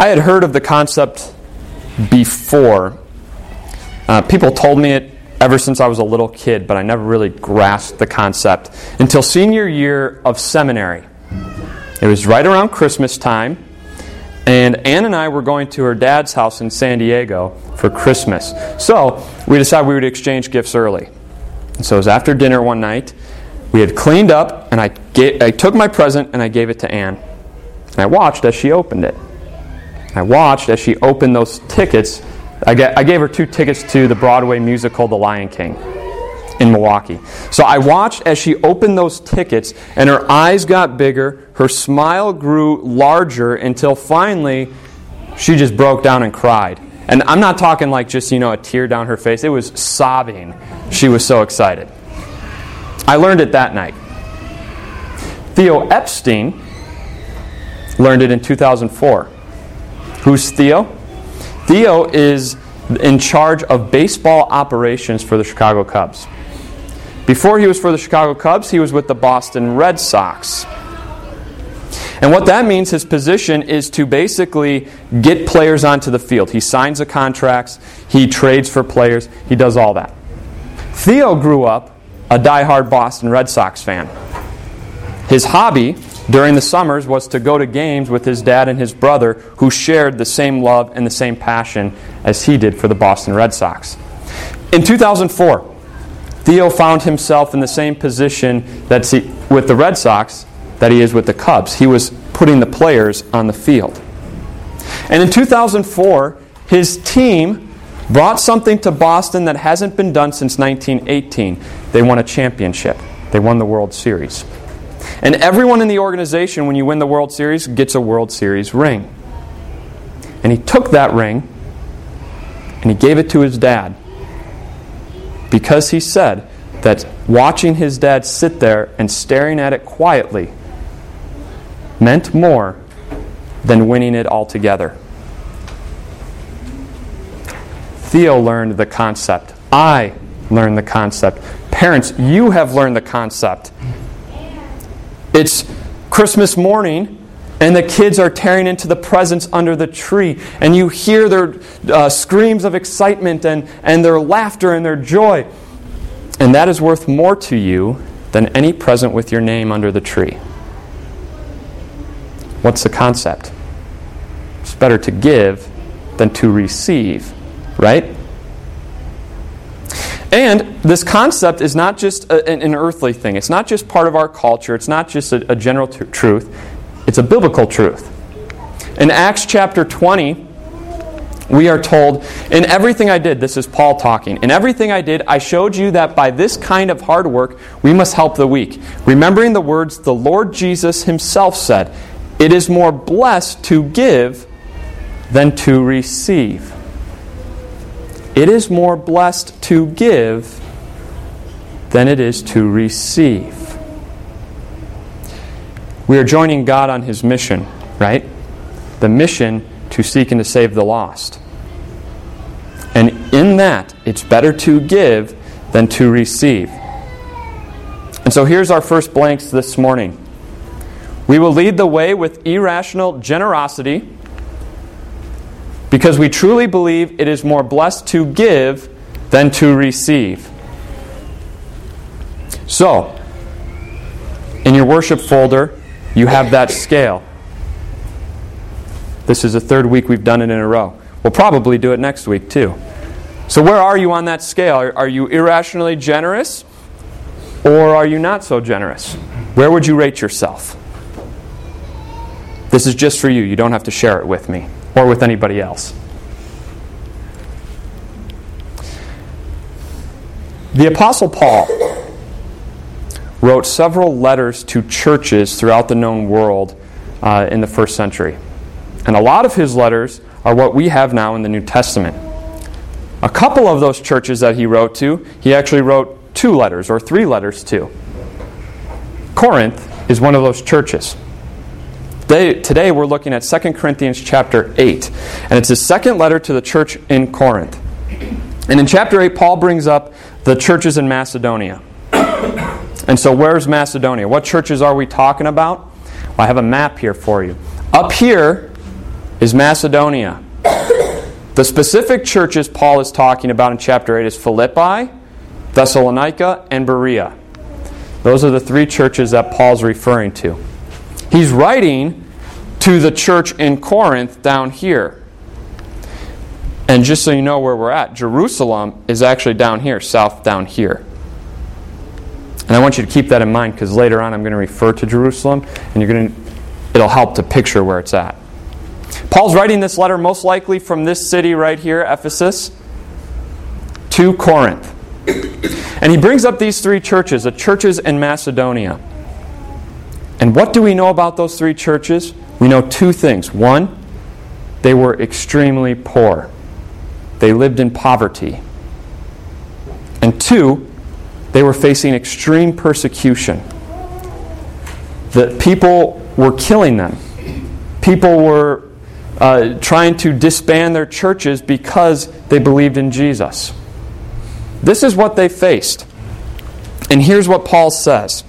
I had heard of the concept before. Uh, people told me it ever since I was a little kid, but I never really grasped the concept until senior year of seminary. It was right around Christmas time, and Ann and I were going to her dad's house in San Diego for Christmas. So we decided we would exchange gifts early. And so it was after dinner one night. We had cleaned up, and I, I took my present and I gave it to Ann. And I watched as she opened it. I watched as she opened those tickets. I, gave her two tickets to the Broadway musical The Lion King in Milwaukee. So I watched as she opened those tickets, and her eyes got bigger, her smile grew larger until finally she just broke down and cried. And I'm not talking like just, you know, a tear down her face. It was sobbing. She was so excited. I learned it that night. Theo Epstein learned it in 2004. Who's Theo? Theo is in charge of baseball operations for the Chicago Cubs. Before he was for the Chicago Cubs, he was with the Boston Red Sox. And what that means, his position is to basically get players onto the field. He signs the contracts, he trades for players, he does all that. Theo grew up a die-hard Boston Red Sox fan. His hobby during the summers was to go to games with his dad and his brother, who shared the same love and the same passion as he did for the Boston Red Sox. In 2004, Theo found himself in the same position that he, with the Red Sox that he is with the Cubs. He was putting the players on the field. And in 2004, his team brought something to Boston that hasn't been done since 1918. They won a championship, they won the World Series. And everyone in the organization, when you win the World Series, gets a World Series ring. And he took that ring and he gave it to his dad because he said that watching his dad sit there and staring at it quietly meant more than winning it altogether. Theo learned the concept. I learned the concept. Parents, you have learned the concept it's Christmas morning, and the kids are tearing into the presents under the tree, and you hear their uh, screams of excitement and, and their laughter and their joy. And that is worth more to you than any present with your name under the tree. What's the concept? It's better to give than to receive, right? And this concept is not just a, an, earthly thing. It's not just part of our culture. It's not just a, a general truth. It's a biblical truth. In Acts chapter 20, we are told, In everything I did, this is Paul talking, in everything I did, I showed you that by this kind of hard work, we must help the weak. Remembering the words the Lord Jesus himself said, It is more blessed to give than to receive. It is more blessed to give than it is to receive. We are joining God on His mission, right? The mission to seek and to save the lost. And in that, it's better to give than to receive. And so here's our first blanks this morning. We will lead the way with irrational generosity because we truly believe it is more blessed to give than to receive. So, in your worship folder, you have that scale. This is the third week we've done it in a row. We'll probably do it next week too. So, where are you on that scale? Are, you irrationally generous or are you not so generous? Where would you rate yourself? This is just for you. You don't have to share it with me or with anybody else. The Apostle Paul wrote several letters to churches throughout the known world uh, in the first century. And a lot of his letters are what we have now in the New Testament. A couple of those churches that he wrote to, he actually wrote two letters or three letters to. Corinth is one of those churches. Today, today we're looking at 2 Corinthians chapter 8, and it's his second letter to the church in Corinth. And in chapter 8, Paul brings up the churches in Macedonia. And so, where's Macedonia? What churches are we talking about? Well, I have a map here for you. Up here is Macedonia. The specific churches Paul is talking about in chapter 8 is Philippi, Thessalonica, and Berea. Those are the three churches that Paul's referring to. He's writing to the church in Corinth down here. And just so you know where we're at, Jerusalem is actually down here, south down here. And I want you to keep that in mind because later on I'm going to refer to Jerusalem and you're going to it'll help to picture where it's at. Paul's writing this letter most likely from this city right here, Ephesus, to Corinth. And he brings up these three churches, the churches in Macedonia. And what do we know about those three churches? We know two things. One, they were extremely poor, they lived in poverty. And two, they were facing extreme persecution. The people were killing them. People were uh, trying to disband their churches because they believed in Jesus. This is what they faced. And here's what Paul says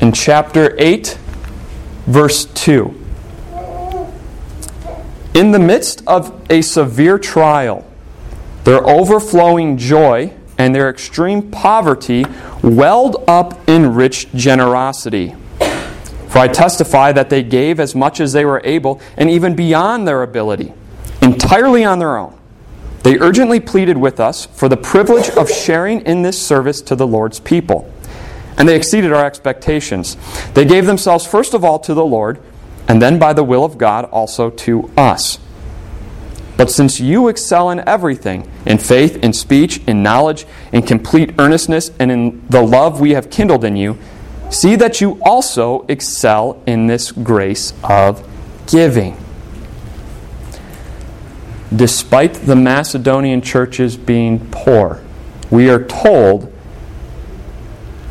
in chapter 8, verse 2. In the midst of a severe trial, their overflowing joy and their extreme poverty welled up in rich generosity. For I testify that they gave as much as they were able, and even beyond their ability, entirely on their own. They urgently pleaded with us for the privilege of sharing in this service to the Lord's people. And they exceeded our expectations. They gave themselves first of all to the Lord, and then by the will of God also to us. But since you excel in everything, in faith, in speech, in knowledge, in complete earnestness, and in the love we have kindled in you, See that you also excel in this grace of giving. Despite the Macedonian churches being poor, we are told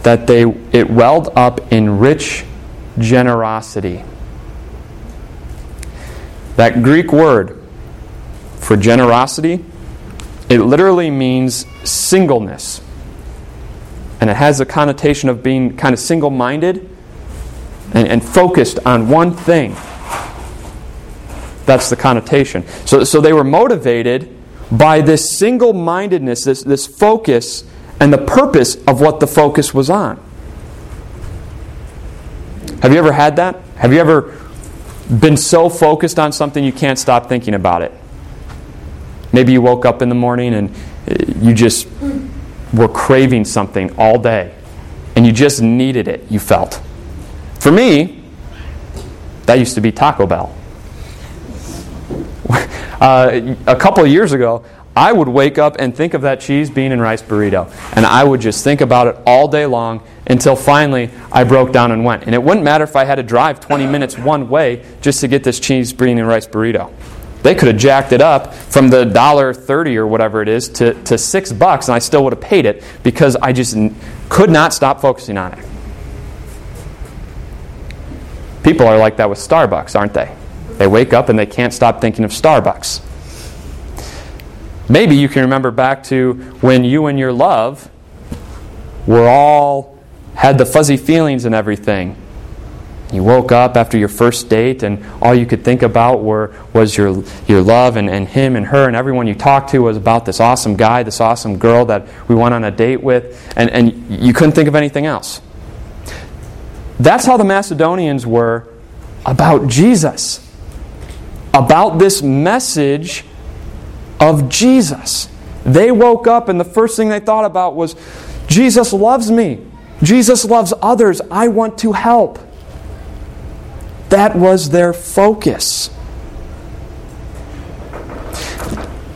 that they, it welled up in rich generosity. That Greek word for generosity, it literally means singleness and it has a connotation of being kind of single minded and, and, focused on one thing. That's the connotation. So, so they were motivated by this single mindedness, this, this focus, and the purpose of what the focus was on. Have you ever had that? Have you ever been so focused on something you can't stop thinking about it? Maybe you woke up in the morning and you just were craving something all day and you just needed it, you felt. For me, that used to be Taco Bell. Uh, a couple of years ago, I would wake up and think of that cheese, bean, and rice burrito. And I would just think about it all day long until finally I broke down and went. And it wouldn't matter if I had to drive 20 minutes one way just to get this cheese, bean, and rice burrito. They could have jacked it up from the dollar thirty or whatever it is to, to six bucks, and I still would have paid it because I just could not stop focusing on it. People are like that with Starbucks, aren't they? They wake up and they can't stop thinking of Starbucks. Maybe you can remember back to when you and your love were all had the fuzzy feelings and everything you woke up after your first date and all you could think about were, was your, your love and, and him and her and everyone you talked to was about this awesome guy, this awesome girl that we went on a date with, and, and you couldn't think of anything else. That's how the Macedonians were about Jesus, about this message of Jesus. They woke up and the first thing they thought about was Jesus loves me. Jesus loves others. I want to help. That was their focus.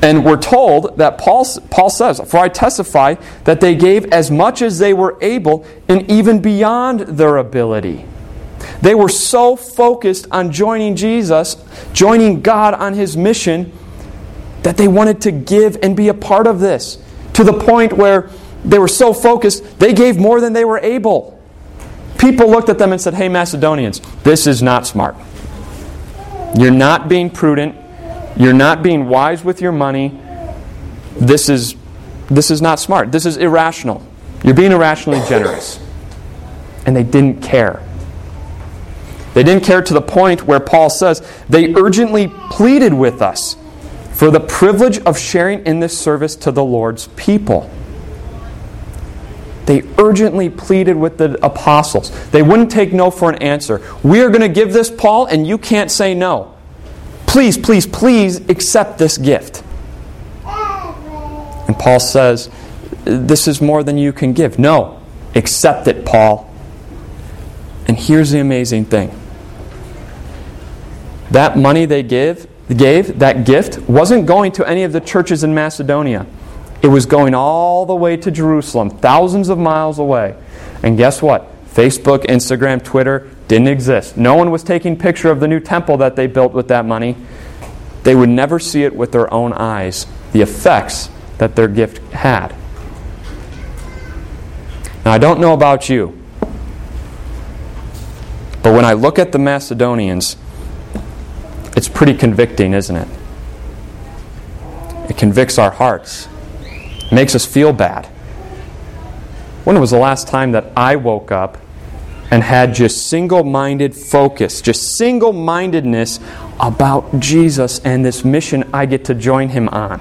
And we're told that Paul, Paul says, For I testify that they gave as much as they were able and even beyond their ability. They were so focused on joining Jesus, joining God on his mission, that they wanted to give and be a part of this to the point where they were so focused, they gave more than they were able. People looked at them and said, Hey, Macedonians, this is not smart. You're not being prudent. You're not being wise with your money. This is, this is not smart. This is irrational. You're being irrationally generous. And they didn't care. They didn't care to the point where Paul says they urgently pleaded with us for the privilege of sharing in this service to the Lord's people. They urgently pleaded with the apostles. They wouldn't take no for an answer. We are going to give this, Paul, and you can't say no. Please, please, please accept this gift. And Paul says, This is more than you can give. No, accept it, Paul. And here's the amazing thing that money they give, gave, that gift, wasn't going to any of the churches in Macedonia. It was going all the way to Jerusalem, thousands of miles away. And guess what? Facebook, Instagram, Twitter didn't exist. No one was taking picture of the new temple that they built with that money. They would never see it with their own eyes, the effects that their gift had. Now, I don't know about you, but when I look at the Macedonians, it's pretty convicting, isn't it? It convicts our hearts makes us feel bad. When was the last time that I woke up and had just single minded focus, just single mindedness about Jesus and this mission I get to join him on?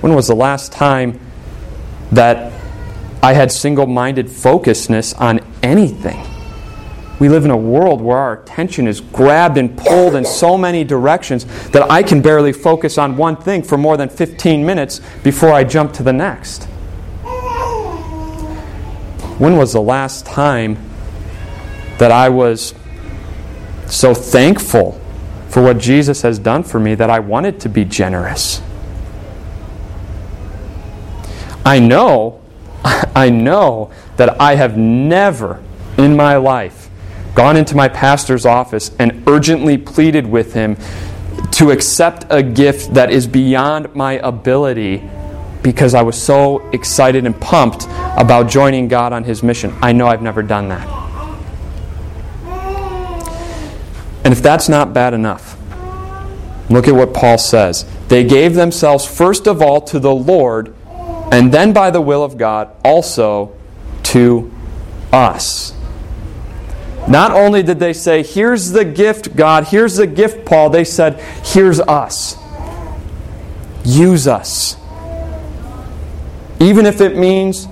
When was the last time that I had single minded focusness on anything? We live in a world where our attention is grabbed and pulled in so many directions that I can barely focus on one thing for more than 15 minutes before I jump to the next. When was the last time that I was so thankful for what Jesus has done for me that I wanted to be generous? I know, I know that I have never in my life gone into my pastor's office and urgently pleaded with him to accept a gift that is beyond my ability because I was so excited and pumped about joining God on his mission. I know I've never done that. And if that's not bad enough, look at what Paul says. They gave themselves first of all to the Lord, and then by the will of God also to us. Not only did they say, Here's the gift, God, here's the gift, Paul, they said, Here's us. Use us. Even if it means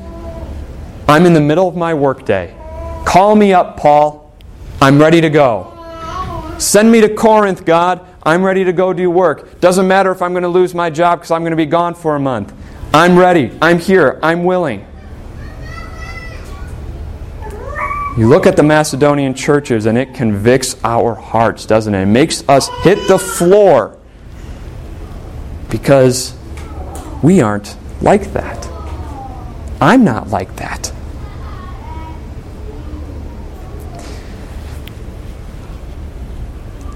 I'm in the middle of my workday. Call me up, Paul. I'm ready to go. Send me to Corinth, God. I'm ready to go do work. Doesn't matter if I'm going to lose my job because I'm going to be gone for a month. I'm ready. I'm here. I'm willing. You look at the Macedonian churches and it convicts our hearts, doesn't it? It makes us hit the floor because we aren't like that. I'm not like that.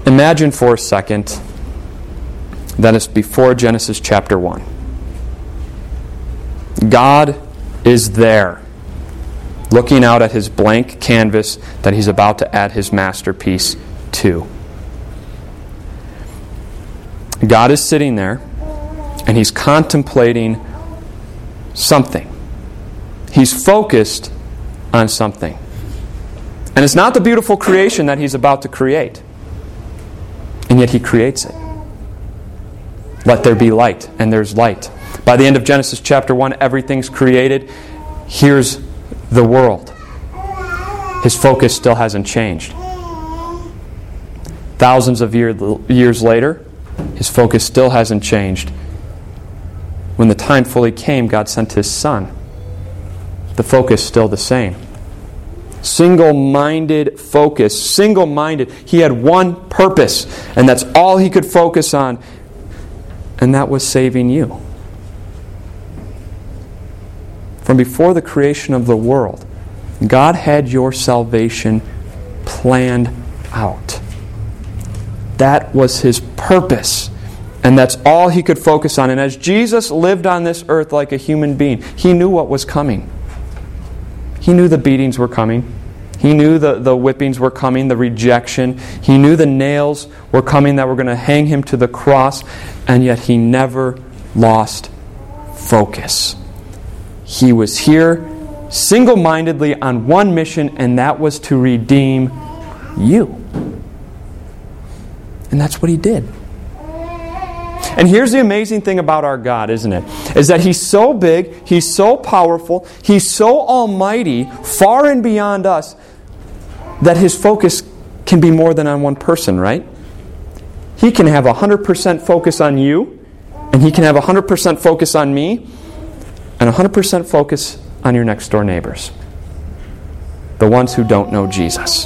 Imagine for a second that it's before Genesis chapter 1. God is there looking out at his blank canvas that he's about to add his masterpiece to. God is sitting there and he's contemplating something. He's focused on something. And it's not the beautiful creation that he's about to create. And yet he creates it. Let there be light, and there's light. By the end of Genesis chapter 1, everything's created. Here's the world. His focus still hasn't changed. Thousands of year, years later, his focus still hasn't changed. When the time fully came, God sent his son. The focus still the same. Single minded focus, single minded. He had one purpose, and that's all he could focus on, and that was saving you from before the creation of the world, God had your salvation planned out. That was his purpose. And that's all he could focus on. And as Jesus lived on this earth like a human being, he knew what was coming. He knew the beatings were coming. He knew the, the whippings were coming, the rejection. He knew the nails were coming that were going to hang him to the cross. And yet he never lost focus. He was here single mindedly on one mission, and that was to redeem you. And that's what he did. And here's the amazing thing about our God, isn't it? Is that He's so big, He's so powerful, He's so almighty, far and beyond us, that His focus can be more than on one person, right? He can have 100% focus on you, and He can have 100% focus on me, and 100% focus on your next door neighbors, the ones who don't know Jesus.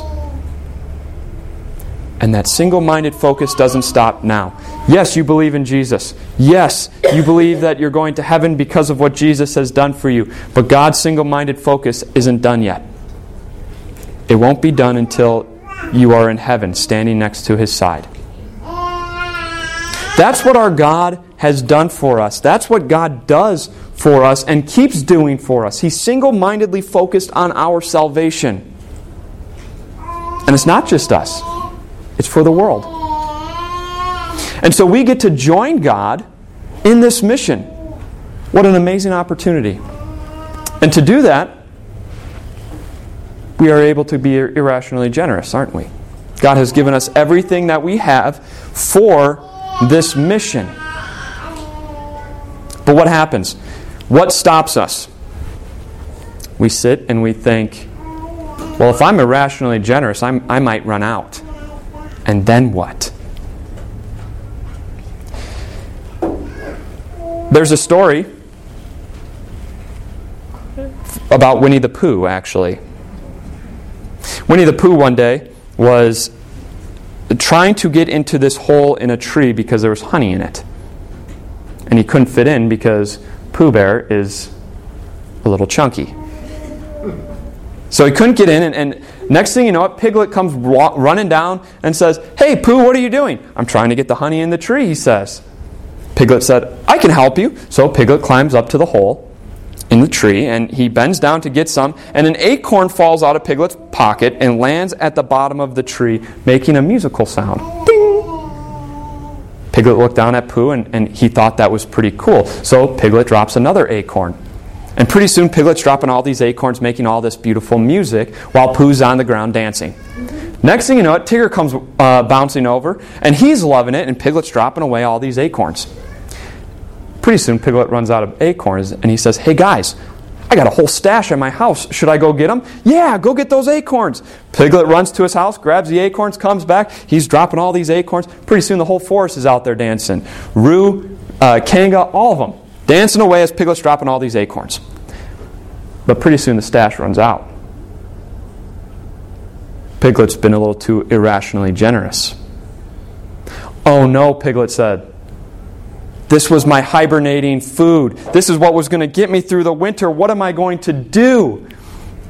And that single minded focus doesn't stop now. Yes, you believe in Jesus. Yes, you believe that you're going to heaven because of what Jesus has done for you. But God's single minded focus isn't done yet. It won't be done until you are in heaven, standing next to his side. That's what our God has done for us. That's what God does for us and keeps doing for us. He's single mindedly focused on our salvation. And it's not just us. It's for the world. And so we get to join God in this mission. What an amazing opportunity. And to do that, we are able to be irrationally generous, aren't we? God has given us everything that we have for this mission. But what happens? What stops us? We sit and we think, well, if I'm irrationally generous, I'm, I might run out. And then what? There's a story about Winnie the Pooh, actually. Winnie the Pooh one day was trying to get into this hole in a tree because there was honey in it. And he couldn't fit in because Pooh Bear is a little chunky. So he couldn't get in, and, and next thing you know, Piglet comes running down and says, Hey, Pooh, what are you doing? I'm trying to get the honey in the tree, he says. Piglet said, I can help you. So Piglet climbs up to the hole in the tree and he bends down to get some, and an acorn falls out of Piglet's pocket and lands at the bottom of the tree, making a musical sound. Ding! Piglet looked down at Pooh and, and he thought that was pretty cool. So Piglet drops another acorn. And pretty soon, Piglet's dropping all these acorns, making all this beautiful music, while Pooh's on the ground dancing. Next thing you know, Tigger comes uh, bouncing over, and he's loving it, and Piglet's dropping away all these acorns. Pretty soon, Piglet runs out of acorns, and he says, Hey guys, I got a whole stash at my house. Should I go get them? Yeah, go get those acorns. Piglet runs to his house, grabs the acorns, comes back. He's dropping all these acorns. Pretty soon, the whole forest is out there dancing. Roo, uh, Kanga, all of them dancing away as Piglet's dropping all these acorns. But pretty soon the stash runs out. Piglet's been a little too irrationally generous. Oh no, Piglet said. This was my hibernating food. This is what was going to get me through the winter. What am I going to do?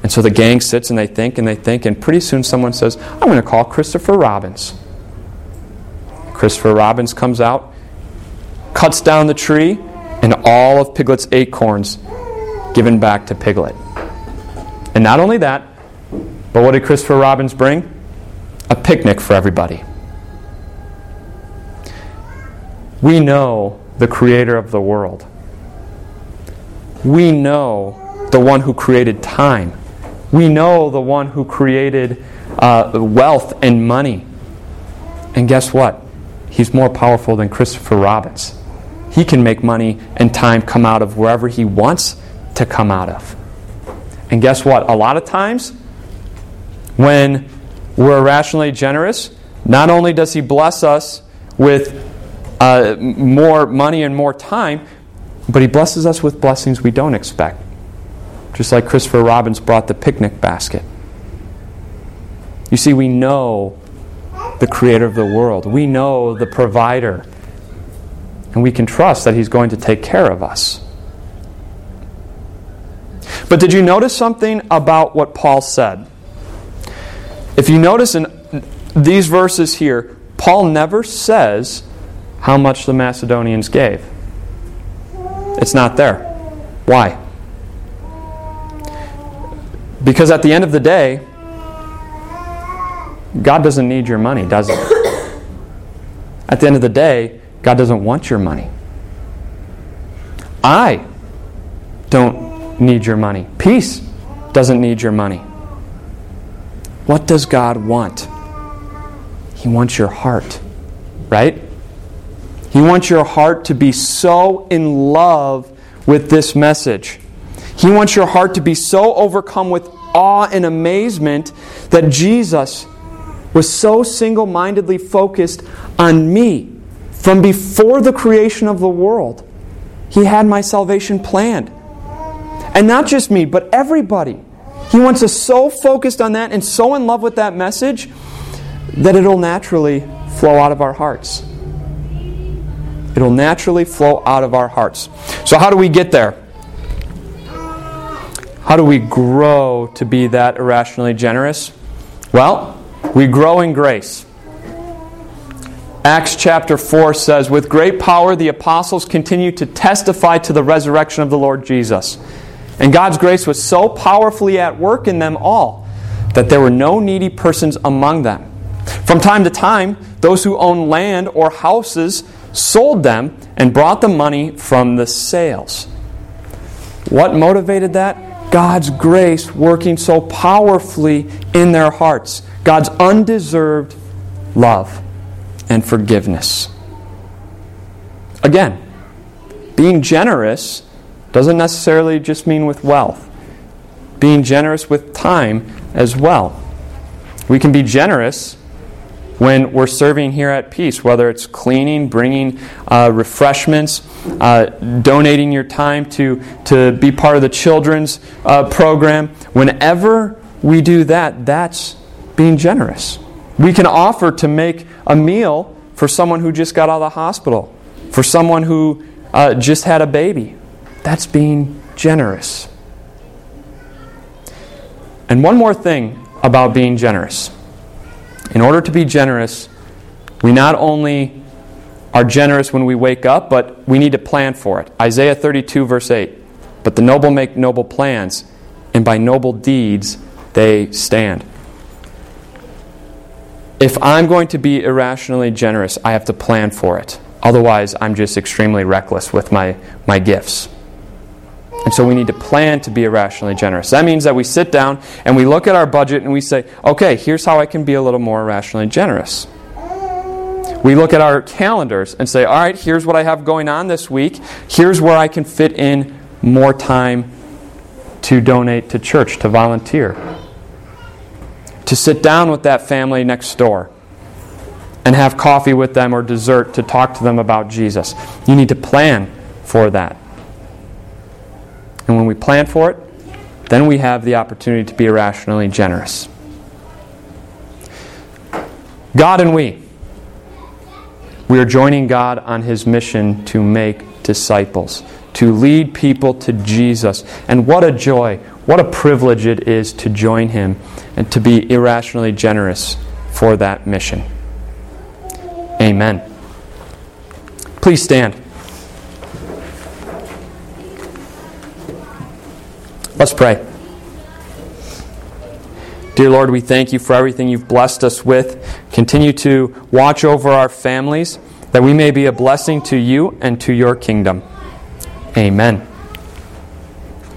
And so the gang sits and they think and they think, and pretty soon someone says, I'm going to call Christopher Robbins. Christopher Robbins comes out, cuts down the tree, and all of Piglet's acorns given back to Piglet. And not only that, but what did Christopher Robbins bring? A picnic for everybody. We know the creator of the world. We know the one who created time. We know the one who created uh, wealth and money. And guess what? He's more powerful than Christopher Robbins. He can make money and time come out of wherever he wants to come out of. And guess what? A lot of times, when we're irrationally generous, not only does he bless us with uh, more money and more time, but he blesses us with blessings we don't expect. Just like Christopher Robbins brought the picnic basket. You see, we know the creator of the world, we know the provider and we can trust that He's going to take care of us. But did you notice something about what Paul said? If you notice in these verses here, Paul never says how much the Macedonians gave. It's not there. Why? Because at the end of the day, God doesn't need your money, does He? At the end of the day, God doesn't want your money. I don't need your money. Peace doesn't need your money. What does God want? He wants your heart. right? He wants your heart to be so in love with this message. He wants your heart to be so overcome with awe and amazement that Jesus was so single mindedly focused on me from before the creation of the world. He had my salvation planned. And not just me, but everybody. He wants us so focused on that and so in love with that message that it'll naturally flow out of our hearts. It'll naturally flow out of our hearts. So, how do we get there? How do we grow to be that irrationally generous? Well, we grow in grace. Acts chapter 4 says, With great power the apostles continued to testify to the resurrection of the Lord Jesus. And God's grace was so powerfully at work in them all that there were no needy persons among them. From time to time, those who owned land or houses sold them and brought the money from the sales. What motivated that? God's grace working so powerfully in their hearts. God's undeserved love and forgiveness. Again, being generous doesn't necessarily just mean with wealth, being generous with time as well. We can be generous when we're serving here at Peace, whether it's cleaning, bringing uh, refreshments, uh, donating your time to, to be part of the children's uh, program. Whenever we do that, that's being generous. We can offer to make a meal for someone who just got out of the hospital, for someone who uh, just had a baby. That's being generous. And one more thing about being generous. In order to be generous, we not only are generous when we wake up, but we need to plan for it. Isaiah 32, verse 8. But the noble make noble plans, and by noble deeds they stand. If I'm going to be irrationally generous, I have to plan for it. Otherwise, I'm just extremely reckless with my, my gifts. And so we need to plan to be irrationally generous. That means that we sit down and we look at our budget and we say, okay, here's how I can be a little more irrationally generous. We look at our calendars and say, all right, here's what I have going on this week. Here's where I can fit in more time to donate to church, to volunteer, to sit down with that family next door and have coffee with them or dessert to talk to them about Jesus. You need to plan for that. And when we plan for it, then we have the opportunity to be irrationally generous. God and we. We are joining God on his mission to make disciples, to lead people to Jesus. And what a joy, what a privilege it is to join him and to be irrationally generous for that mission. Amen. Please stand. Let's pray. Dear Lord, we thank you for everything you've blessed us with. Continue to watch over our families that we may be a blessing to you and to your kingdom. Amen.